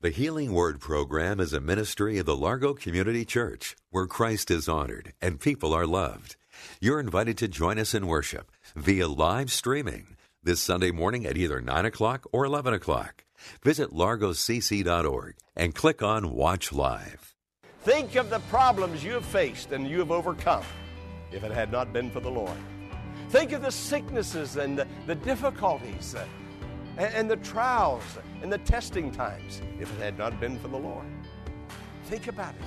The Healing Word program is a ministry of the Largo Community Church where Christ is honored and people are loved. You're invited to join us in worship via live streaming this Sunday morning at either 9 o'clock or 11 o'clock. Visit largocc.org and click on Watch Live. Think of the problems you have faced and you have overcome if it had not been for the Lord. Think of the sicknesses and the, difficulties and, the trials and the testing times if it had not been for the Lord. Think about it.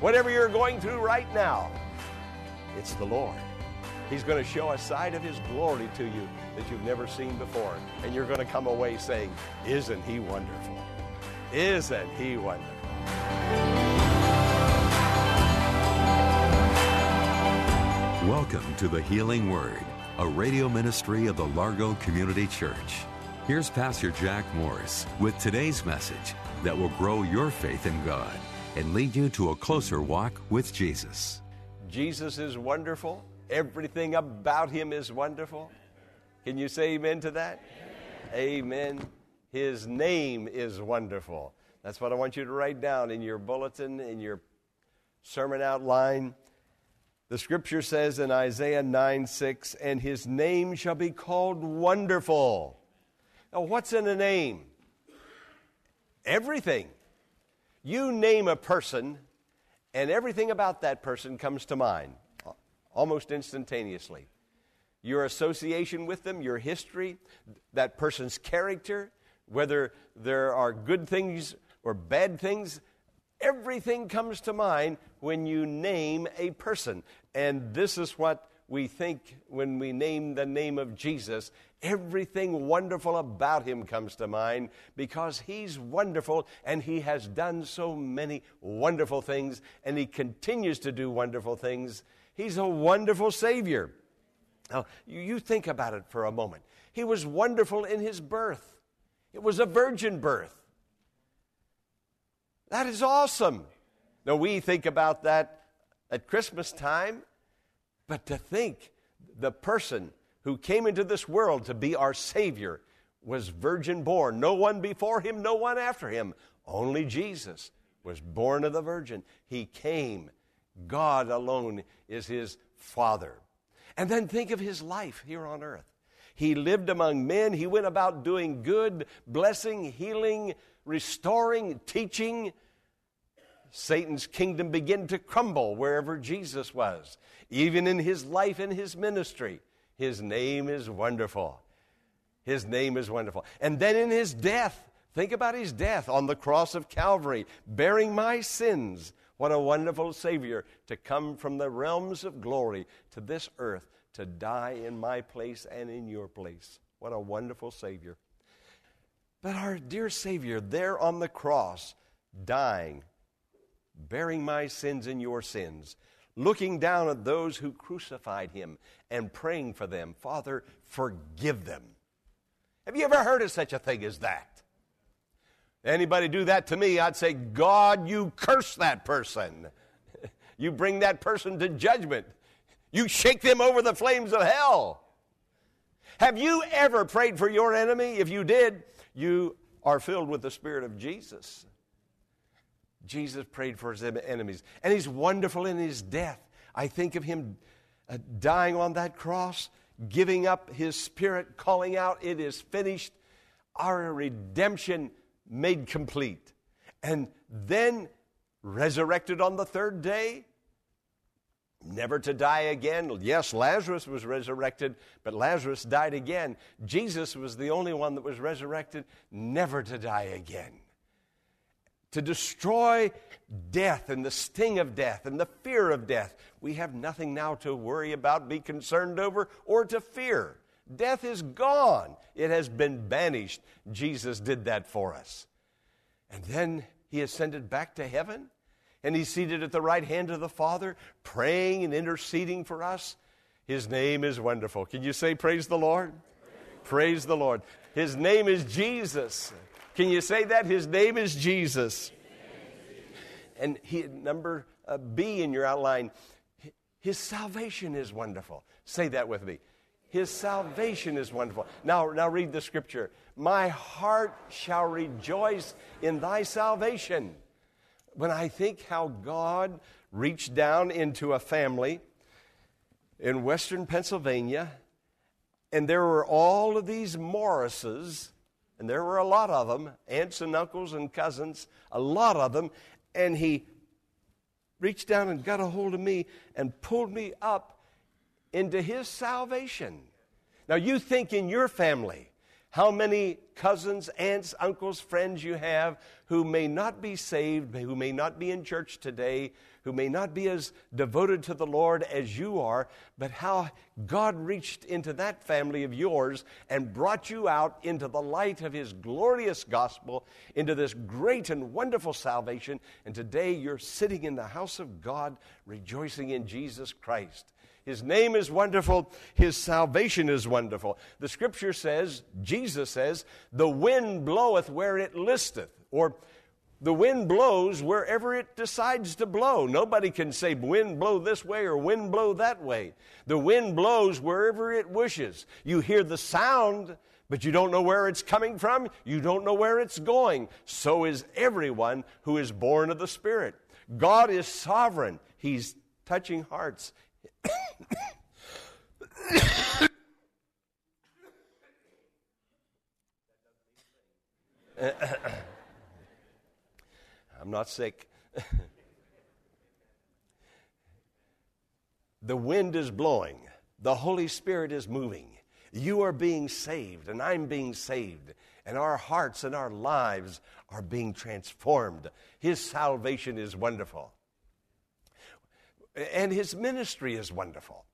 Whatever you're going through right now, it's the Lord. He's going to show a side of His glory to you that you've never seen before. And you're going to come away saying, Isn't He wonderful? Isn't He wonderful? Welcome to the Healing Word, a radio ministry of the Largo Community Church. Here's Pastor Jack Morris with today's message that will grow your faith in God and lead you to a closer walk with Jesus. Jesus is wonderful. Everything about him is wonderful. Can you say amen to that? Amen. His name is wonderful. That's what I want you to write down in your bulletin, in your sermon outline. The scripture says in Isaiah 9 6, and his name shall be called Wonderful. Now, what's in a name? Everything. You name a person, and everything about that person comes to mind almost instantaneously. Your association with them, your history, that person's character, whether there are good things or bad things, everything comes to mind when you name a person. And this is what we think when we name the name of Jesus Everything wonderful about him comes to mind because he's wonderful and he has done so many wonderful things and he continues to do wonderful things. He's a wonderful Savior. Now, you think about it for a moment. He was wonderful in his birth, it was a virgin birth. That is awesome. Now, we think about that at Christmas time, but to think the person who came into this world to be our Savior, was virgin born. No one before him, no one after him. Only Jesus was born of the Virgin. He came. God alone is his Father. And then think of his life here on earth. He lived among men. He went about doing good, blessing, healing, restoring, teaching. Satan's kingdom began to crumble wherever Jesus was, even in his life and his ministry. His name is wonderful. His name is wonderful. And then in his death, think about his death on the cross of Calvary, bearing my sins. What a wonderful Savior to come from the realms of glory to this earth to die in my place and in your place. What a wonderful Savior. But our dear Savior, there on the cross, dying, bearing my sins and your sins, looking down at those who crucified him and praying for them, Father, forgive them. Have you ever heard of such a thing as that? Anybody do that to me, I'd say, God, you curse that person. you bring that person to judgment. You shake them over the flames of hell. Have you ever prayed for your enemy? If you did, you are filled with the Spirit of Jesus. Jesus prayed for his enemies. And he's wonderful in his death. I think of him uh, dying on that cross, giving up his spirit, calling out, It is finished, our redemption made complete. And then resurrected on the third day, never to die again. Yes, Lazarus was resurrected, but Lazarus died again. Jesus was the only one that was resurrected, never to die again to destroy death and the sting of death and the fear of death. We have nothing now to worry about, be concerned over, or to fear. Death is gone, it has been banished. Jesus did that for us. And then he ascended back to heaven, and he's seated at the right hand of the Father, praying and interceding for us. His name is wonderful. Can you say, Praise the Lord? Praise the Lord. His name is Jesus. Can you say that? His name is Jesus. And he, number uh, B in your outline, his salvation is wonderful. Say that with me. His salvation is wonderful. Now, now read the scripture. My heart shall rejoice in thy salvation. When I think how God reached down into a family in western Pennsylvania, and there were all of these Morrises, and there were a lot of them, aunts and uncles and cousins, a lot of them, and he reached down and got a hold of me and pulled me up into his salvation. Now, you think in your family how many cousins, aunts, uncles, friends you have who may not be saved, who may not be in church today, who may not be as devoted to the Lord as you are, but how God reached into that family of yours and brought you out into the light of His glorious gospel, into this great and wonderful salvation. And today you're sitting in the house of God, rejoicing in Jesus Christ. His name is wonderful. His salvation is wonderful. The scripture says, Jesus says, the wind bloweth where it listeth. Or the wind blows wherever it decides to blow. Nobody can say wind blow this way or wind blow that way. The wind blows wherever it wishes. You hear the sound, but you don't know where it's coming from. You don't know where it's going. So is everyone who is born of the Spirit. God is sovereign. He's touching hearts. I'm not sick. the wind is blowing, the Holy Spirit is moving. You are being saved, and I'm being saved, and our hearts and our lives are being transformed. His salvation is wonderful. And his ministry is wonderful.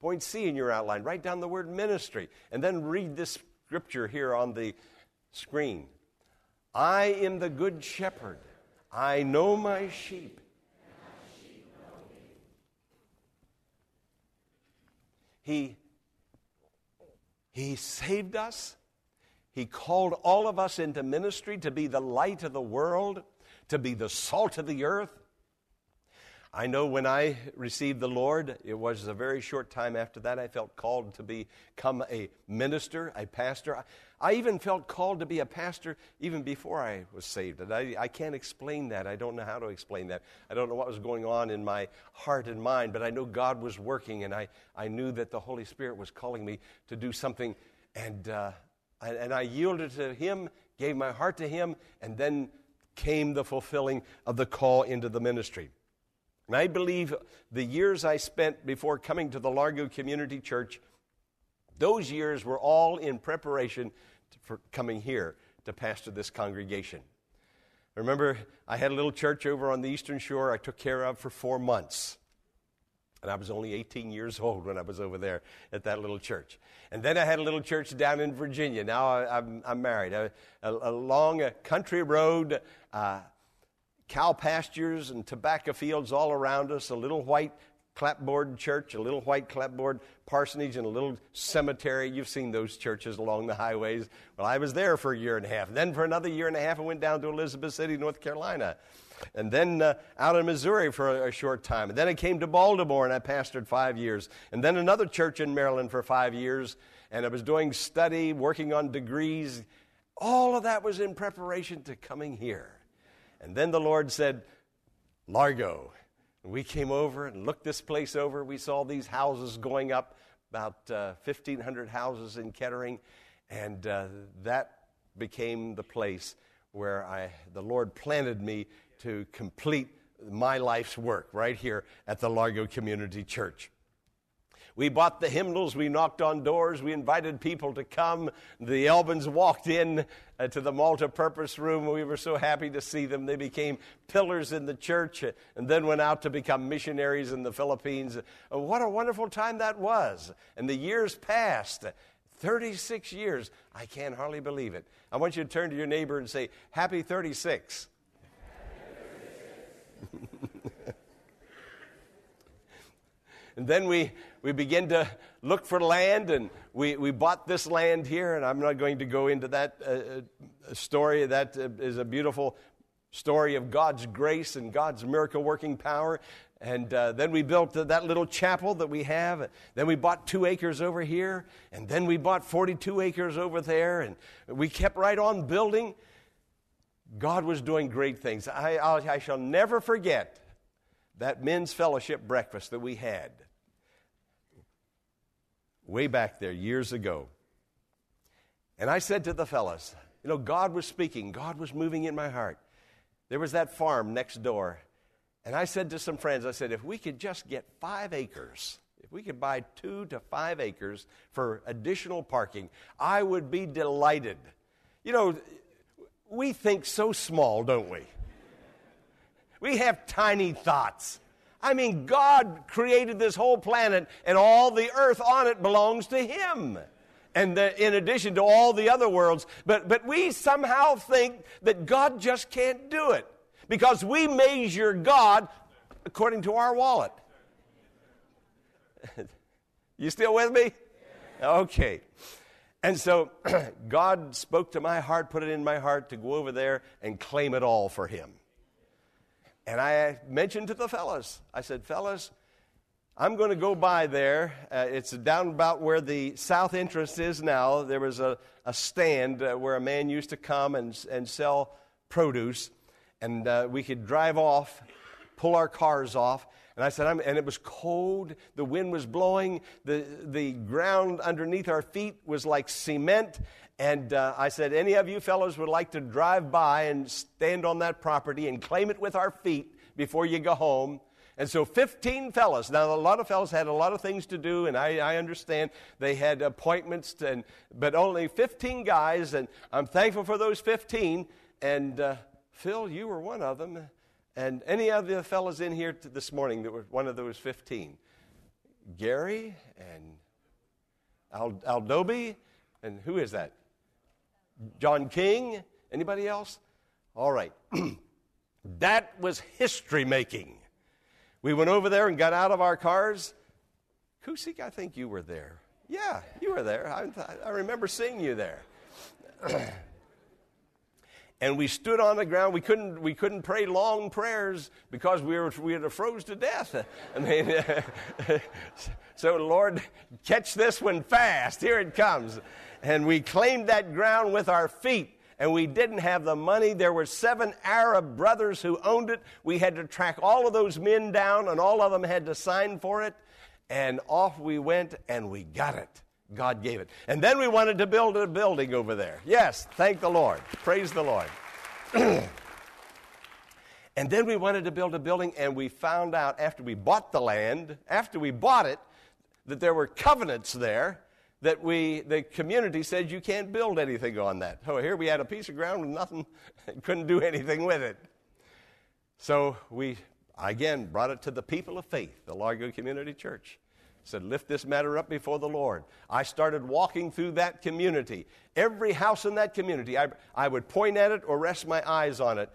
Point C in your outline, write down the word ministry, and then read this scripture here on the screen. I am the good shepherd. I know my sheep. He, he saved us. He called all of us into ministry to be the light of the world, to be the salt of the earth, I know when I received the Lord, it was a very short time after that, I felt called to become a minister, a pastor. I even felt called to be a pastor even before I was saved. And I, I can't explain that. I don't know how to explain that. I don't know what was going on in my heart and mind, but I know God was working, and I, I knew that the Holy Spirit was calling me to do something. And, uh, and I yielded to Him, gave my heart to Him, and then came the fulfilling of the call into the ministry. And I believe the years I spent before coming to the Largo Community Church, those years were all in preparation for coming here to pastor this congregation. remember, I had a little church over on the Eastern Shore I took care of for four months. And I was only 18 years old when I was over there at that little church. And then I had a little church down in Virginia. Now I, am married. Along a country road, uh, cow pastures and tobacco fields all around us, a little white clapboard church, a little white clapboard parsonage, and a little cemetery. You've seen those churches along the highways. Well, I was there for a year and a half. Then for another year and a half, I went down to Elizabeth City, North Carolina. And then uh, out in Missouri for a, a short time. And then I came to Baltimore and I pastored five years. And then another church in Maryland for five years. And I was doing study, working on degrees. All of that was in preparation to coming here. And then the Lord said, Largo. And we came over and looked this place over. We saw these houses going up, about uh, 1,500 houses in Kettering. And uh, that became the place where I, the Lord planted me to complete my life's work right here at the Largo Community Church. We bought the hymnals, we knocked on doors, we invited people to come. The Elbins walked in uh, to the multi-purpose room. We were so happy to see them. They became pillars in the church uh, and then went out to become missionaries in the Philippines. Uh, what a wonderful time that was. And the years passed. 36 years. I can hardly believe it. I want you to turn to your neighbor and say, Happy 36. and then we, we begin to look for land, and we, we bought this land here, and I'm not going to go into that uh, uh story. That uh, a beautiful story of God's grace and God's miracle working power. And uh, then we built that little chapel that we have. Then we bought two acres over here. And then we bought 42 acres over there. And we kept right on building. God was doing great things. I, I shall never forget that men's fellowship breakfast that we had way back there years ago. And I said to the fellas, you know, God was speaking, God was moving in my heart. There was that farm next door. And I said to some friends, I said, if we could just get five acres, if we could buy two to five acres for additional parking, I would be delighted. You know, we think so small, don't we? We have tiny thoughts. I mean, God created this whole planet, and all the earth on it belongs to Him. And the, in addition to all the other worlds. But, but we somehow think that God just can't do it because we measure God according to our wallet. you still with me? Okay. And so God spoke to my heart, put it in my heart to go over there and claim it all for Him. And I mentioned to the fellas, I said, fellas, I'm going to go by there. Uh, it's down about where the south entrance is now. There was a, a stand uh, where a man used to come and, and sell produce. And uh, we could drive off, pull our cars off. And I said, I'm, and it was cold. The wind was blowing. The, the ground underneath our feet was like cement. And uh, I said, Any of you fellows would like to drive by and stand on that property and claim it with our feet before you go home? And so 15 fellows. Now, a lot of fellows had a lot of things to do, and I, I understand they had appointments, to, and, but only 15 guys, and I'm thankful for those 15. And uh, Phil, you were one of them. And any of the fellows in here this morning that were one of those 15? Gary and Al- Aldobi, and who is that? John King? Anybody else? All right. that was history making. We went over there and got out of our cars. Kusik, I think you were there. Yeah, you were there. I, I remember seeing you there. and we stood on the ground. We couldn't, we couldn't pray long prayers because we, were, we had froze to death. I mean, so Lord, catch this one fast. Here it comes and we claimed that ground with our feet and we didn't have the money. There were seven Arab brothers who owned it. We had to track all of those men down, and all of them had to sign for it. And off we went, and we got it. God gave it. And then we wanted to build a building over there. Yes, thank the Lord. Praise the Lord. and then we wanted to build a building, and we found out after we bought the land, after we bought it, that there were covenants there that we, the community said you can't build anything on that. So here we had a piece of ground with nothing, couldn't do anything with it. So we, again, brought it to the people of faith, the Largo Community Church. Said, lift this matter up before the Lord. I started walking through that community. Every house in that community, I, I would point at it or rest my eyes on it,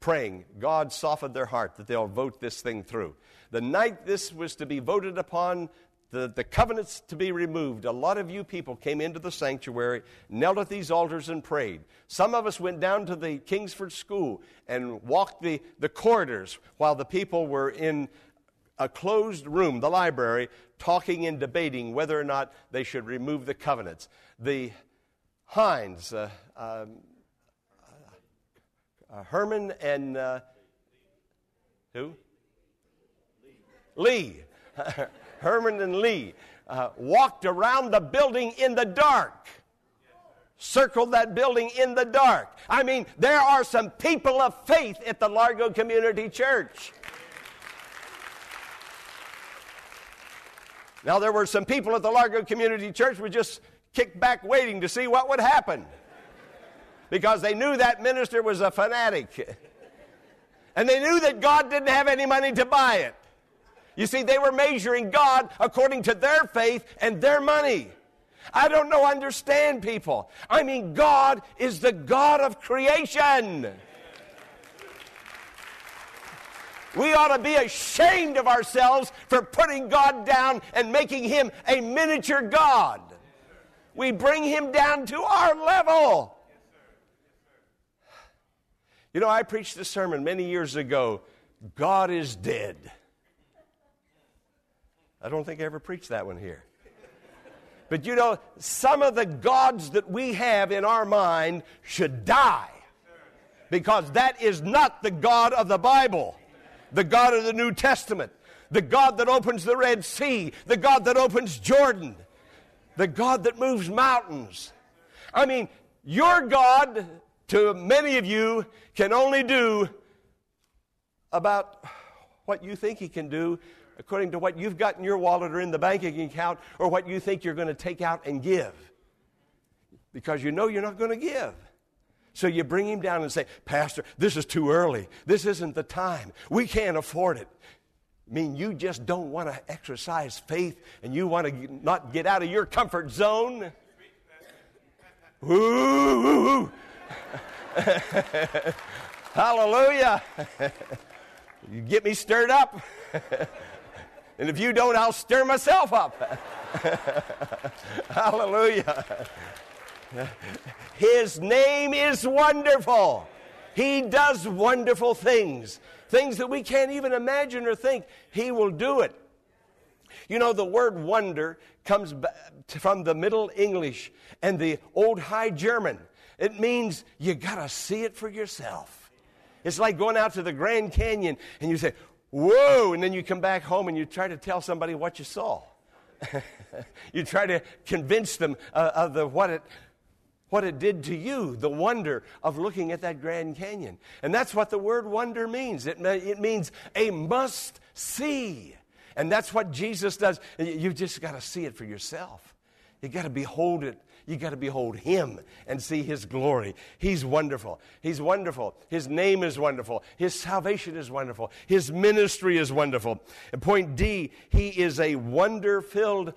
praying, God softened their heart that they'll vote this thing through. The night this was to be voted upon, the, the covenants to be removed, a lot of you people came into the sanctuary, knelt at these altars, and prayed. Some of us went down to the Kingsford School and walked the, the corridors while the people were in a closed room, the library, talking and debating whether or not they should remove the covenants. The Hines, uh, um, uh, Herman, and uh, who? Lee. Lee. Herman and Lee, uh, walked around the building in the dark. Circled that building in the dark. I mean, there are some people of faith at the Largo Community Church. Now, there were some people at the Largo Community Church who just kicked back waiting to see what would happen because they knew that minister was a fanatic. And they knew that God didn't have any money to buy it. You see, they were measuring God according to their faith and their money. I don't know, understand people. I mean, God is the God of creation. We ought to be ashamed of ourselves for putting God down and making him a miniature God. We bring him down to our level. You know, I preached a sermon many years ago God is dead. I don't think I ever preached that one here. But you know, some of the gods that we have in our mind should die because that is not the God of the Bible, the God of the New Testament, the God that opens the Red Sea, the God that opens Jordan, the God that moves mountains. I mean, your God, to many of you, can only do about what you think He can do according to what you've got in your wallet or in the banking account or what you think you're going to take out and give. Because you know you're not going to give. So you bring him down and say, Pastor, this is too early. This isn't the time. We can't afford it. I mean, you just don't want to exercise faith and you want to not get out of your comfort zone. Ooh, ooh, ooh. Hallelujah. you get me stirred up. And if you don't, I'll stir myself up. Hallelujah. His name is wonderful. He does wonderful things, things that we can't even imagine or think. He will do it. You know, the word wonder comes from the Middle English and the Old High German. It means you got to see it for yourself. It's like going out to the Grand Canyon and you say, whoa, and then you come back home and you try to tell somebody what you saw. you try to convince them uh, of the, what, it, what it did to you, the wonder of looking at that Grand Canyon. And that's what the word wonder means it, it means a must see. And that's what Jesus does. You've just got to see it for yourself. You've got to behold it you got to behold him and see his glory. He's wonderful. He's wonderful. His name is wonderful. His salvation is wonderful. His ministry is wonderful. And point D, he is a wonder filled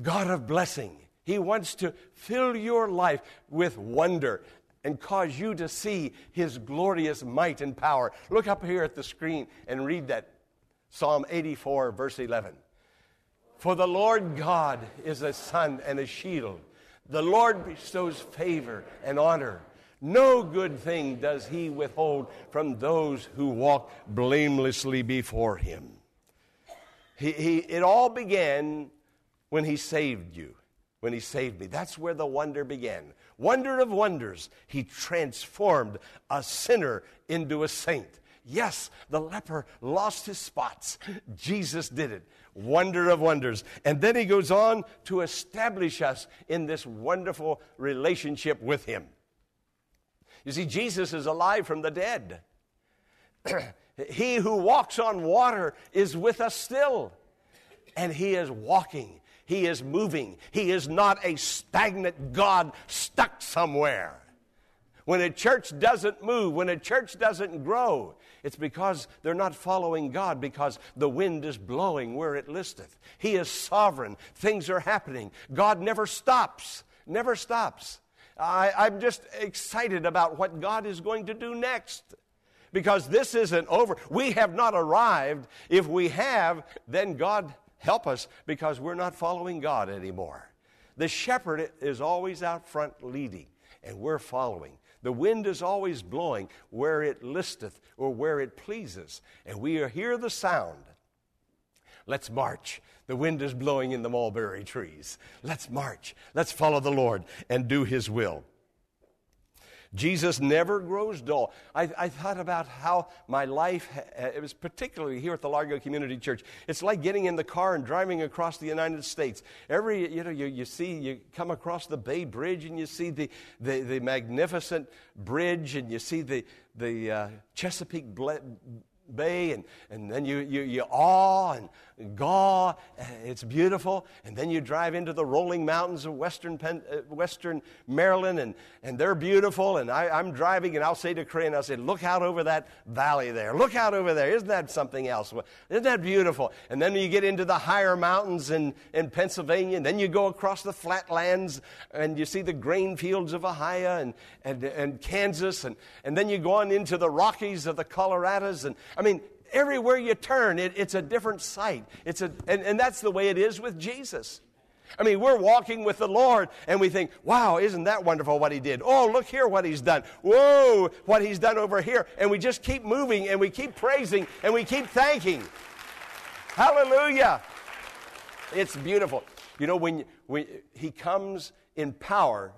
God of blessing. He wants to fill your life with wonder and cause you to see his glorious might and power. Look up here at the screen and read that Psalm 84, verse 11. For the Lord God is a sun and a shield. The Lord bestows favor and honor. No good thing does he withhold from those who walk blamelessly before him. He, he, it all began when he saved you, when he saved me. That's where the wonder began. Wonder of wonders. He transformed a sinner into a saint. Yes, the leper lost his spots. Jesus did it wonder of wonders. And then he goes on to establish us in this wonderful relationship with him. You see, Jesus is alive from the dead. he who walks on water is with us still. And he is walking, he is moving. He is not a stagnant God stuck somewhere. When a church doesn't move, when a church doesn't grow, it's because they're not following God because the wind is blowing where it listeth. He is sovereign. Things are happening. God never stops, never stops. I, I'm just excited about what God is going to do next because this isn't over. We have not arrived. If we have, then God help us because we're not following God anymore. The shepherd is always out front leading, and we're following. The wind is always blowing where it listeth or where it pleases, and we hear the sound. Let's march. The wind is blowing in the mulberry trees. Let's march. Let's follow the Lord and do his will. Jesus never grows dull. I, I, thought about how my life, it was particularly here at the Largo Community Church. It's like getting in the car and driving across the United States. Every, you know, you, you see, you come across the Bay Bridge and you see the, the, the magnificent bridge and you see the, the uh, Chesapeake Bay, and, and then you, you, you awe and gaw. It's beautiful. And then you drive into the rolling mountains of western, Pen, uh, western Maryland, and, and they're beautiful. And I, I'm driving, and I'll say to Crane, I'll say, Look out over that valley there. Look out over there. Isn't that something else? Isn't that beautiful? And then you get into the higher mountains in, in Pennsylvania, and then you go across the flatlands, and you see the grain fields of Ohio and, and, and Kansas, and, and then you go on into the Rockies of the Colorados. And I mean, everywhere you turn, it, it's a different sight. It's a, and, and that's the way it is with Jesus. I mean, we're walking with the Lord and we think, wow, isn't that wonderful what he did? Oh, look here what he's done. Whoa, what he's done over here. And we just keep moving and we keep praising and we keep thanking. Hallelujah. It's beautiful. You know, when, when he comes in power,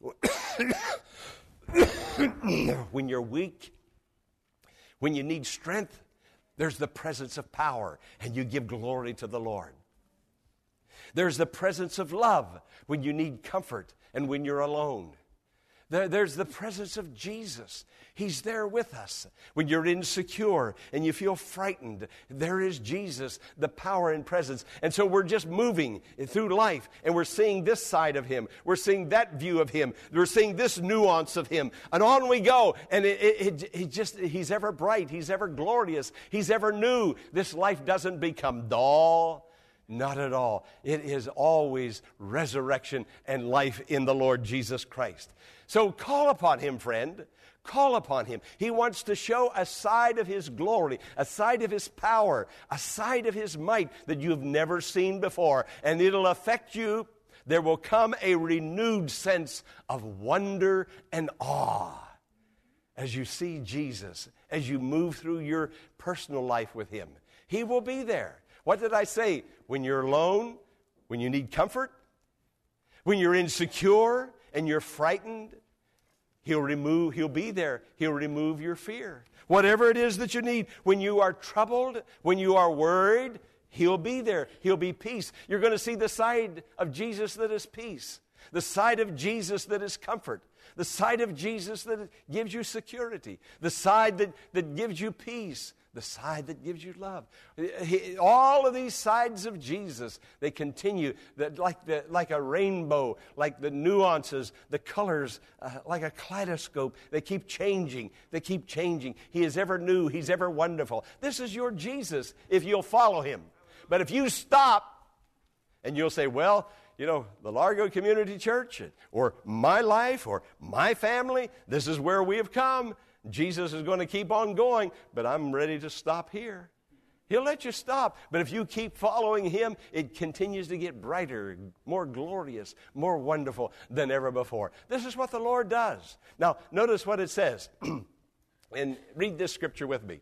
when you're weak, when you need strength, there's the presence of power, and you give glory to the Lord. There's the presence of love when you need comfort and when you're alone. There's the presence of Jesus. He's there with us. When you're insecure and you feel frightened, there is Jesus, the power and presence. And so we're just moving through life and we're seeing this side of Him. We're seeing that view of Him. We're seeing this nuance of Him. And on we go. And it, it, it, just, He's ever bright. He's ever glorious. He's ever new. This life doesn't become dull. Not at all. It is always resurrection and life in the Lord Jesus Christ. So call upon him, friend. Call upon him. He wants to show a side of his glory, a side of his power, a side of his might that you've never seen before. And it'll affect you. There will come a renewed sense of wonder and awe as you see Jesus, as you move through your personal life with him. He will be there. What did I say? When you're alone, when you need comfort, when you're insecure, and you're frightened, He'll remove, He'll be there. He'll remove your fear. Whatever it is that you need, when you are troubled, when you are worried, He'll be there. He'll be peace. You're going to see the side of Jesus that is peace, the side of Jesus that is comfort, the side of Jesus that gives you security, the side that, that gives you peace, the side that gives you love. All of these sides of Jesus, they continue like, the, like a rainbow, like the nuances, the colors, uh, like a kaleidoscope. They keep changing. They keep changing. He is ever new. He's ever wonderful. This is your Jesus if you'll follow him. But if you stop and you'll say, well, you know, the Largo Community Church or my life or my family, this is where we have come Jesus is going to keep on going, but I'm ready to stop here. He'll let you stop, but if you keep following Him, it continues to get brighter, more glorious, more wonderful than ever before. This is what the Lord does. Now, notice what it says, and read this scripture with me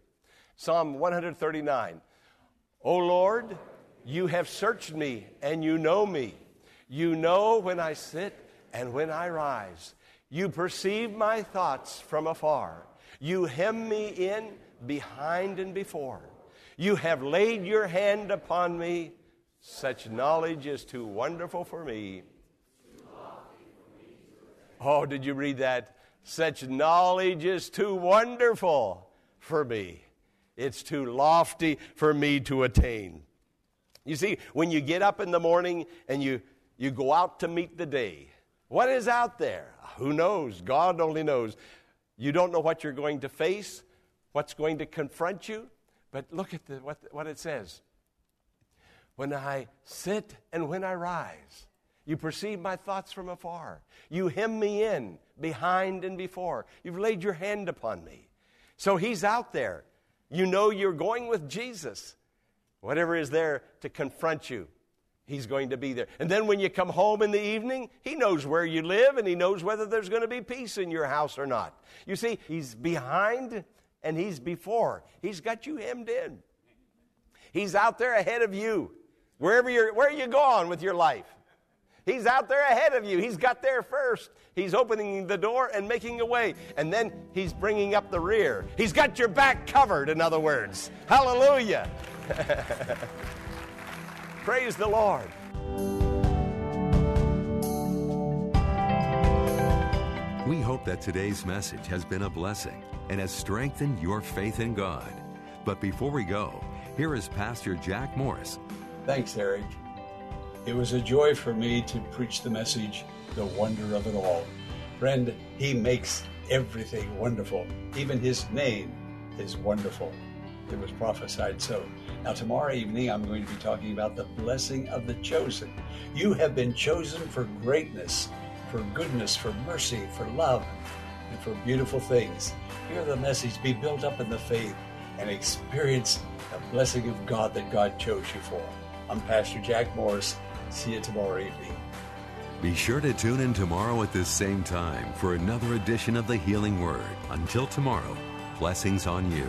Psalm 139. O Lord, you have searched me, and you know me. You know when I sit and when I rise. You perceive my thoughts from afar. You hem me in behind and before. You have laid your hand upon me. Such knowledge is too wonderful for me. Oh, did you read that? Such knowledge is too wonderful for me. It's too lofty for me to attain. You see, when you get up in the morning and you, you go out to meet the day, what is out there? Who knows? God only knows. You don't know what you're going to face, what's going to confront you. But look at the, what, what it says. When I sit and when I rise, you perceive my thoughts from afar. You hem me in behind and before. You've laid your hand upon me. So he's out there. You know you're going with Jesus. Whatever is there to confront you, He's going to be there. And then when you come home in the evening, He knows where you live and He knows whether there's going to be peace in your house or not. You see, He's behind and He's before. He's got you hemmed in. He's out there ahead of you. Wherever you're, where are you going with your life? He's out there ahead of you. He's got there first. He's opening the door and making a way. And then he's bringing up the rear. He's got your back covered, in other words. Hallelujah. Praise the Lord. We hope that today's message has been a blessing and has strengthened your faith in God. But before we go, here is Pastor Jack Morris. Thanks, Eric. It was a joy for me to preach the message, The Wonder of It All. Friend, He makes everything wonderful. Even His name is wonderful. It was prophesied so. Now, tomorrow evening, I'm going to be talking about the blessing of the chosen. You have been chosen for greatness, for goodness, for mercy, for love, and for beautiful things. Hear the message, be built up in the faith, and experience the blessing of God that God chose you for. I'm Pastor Jack Morris. See you tomorrow evening. Be sure to tune in tomorrow at this same time for another edition of the Healing Word. Until tomorrow, blessings on you.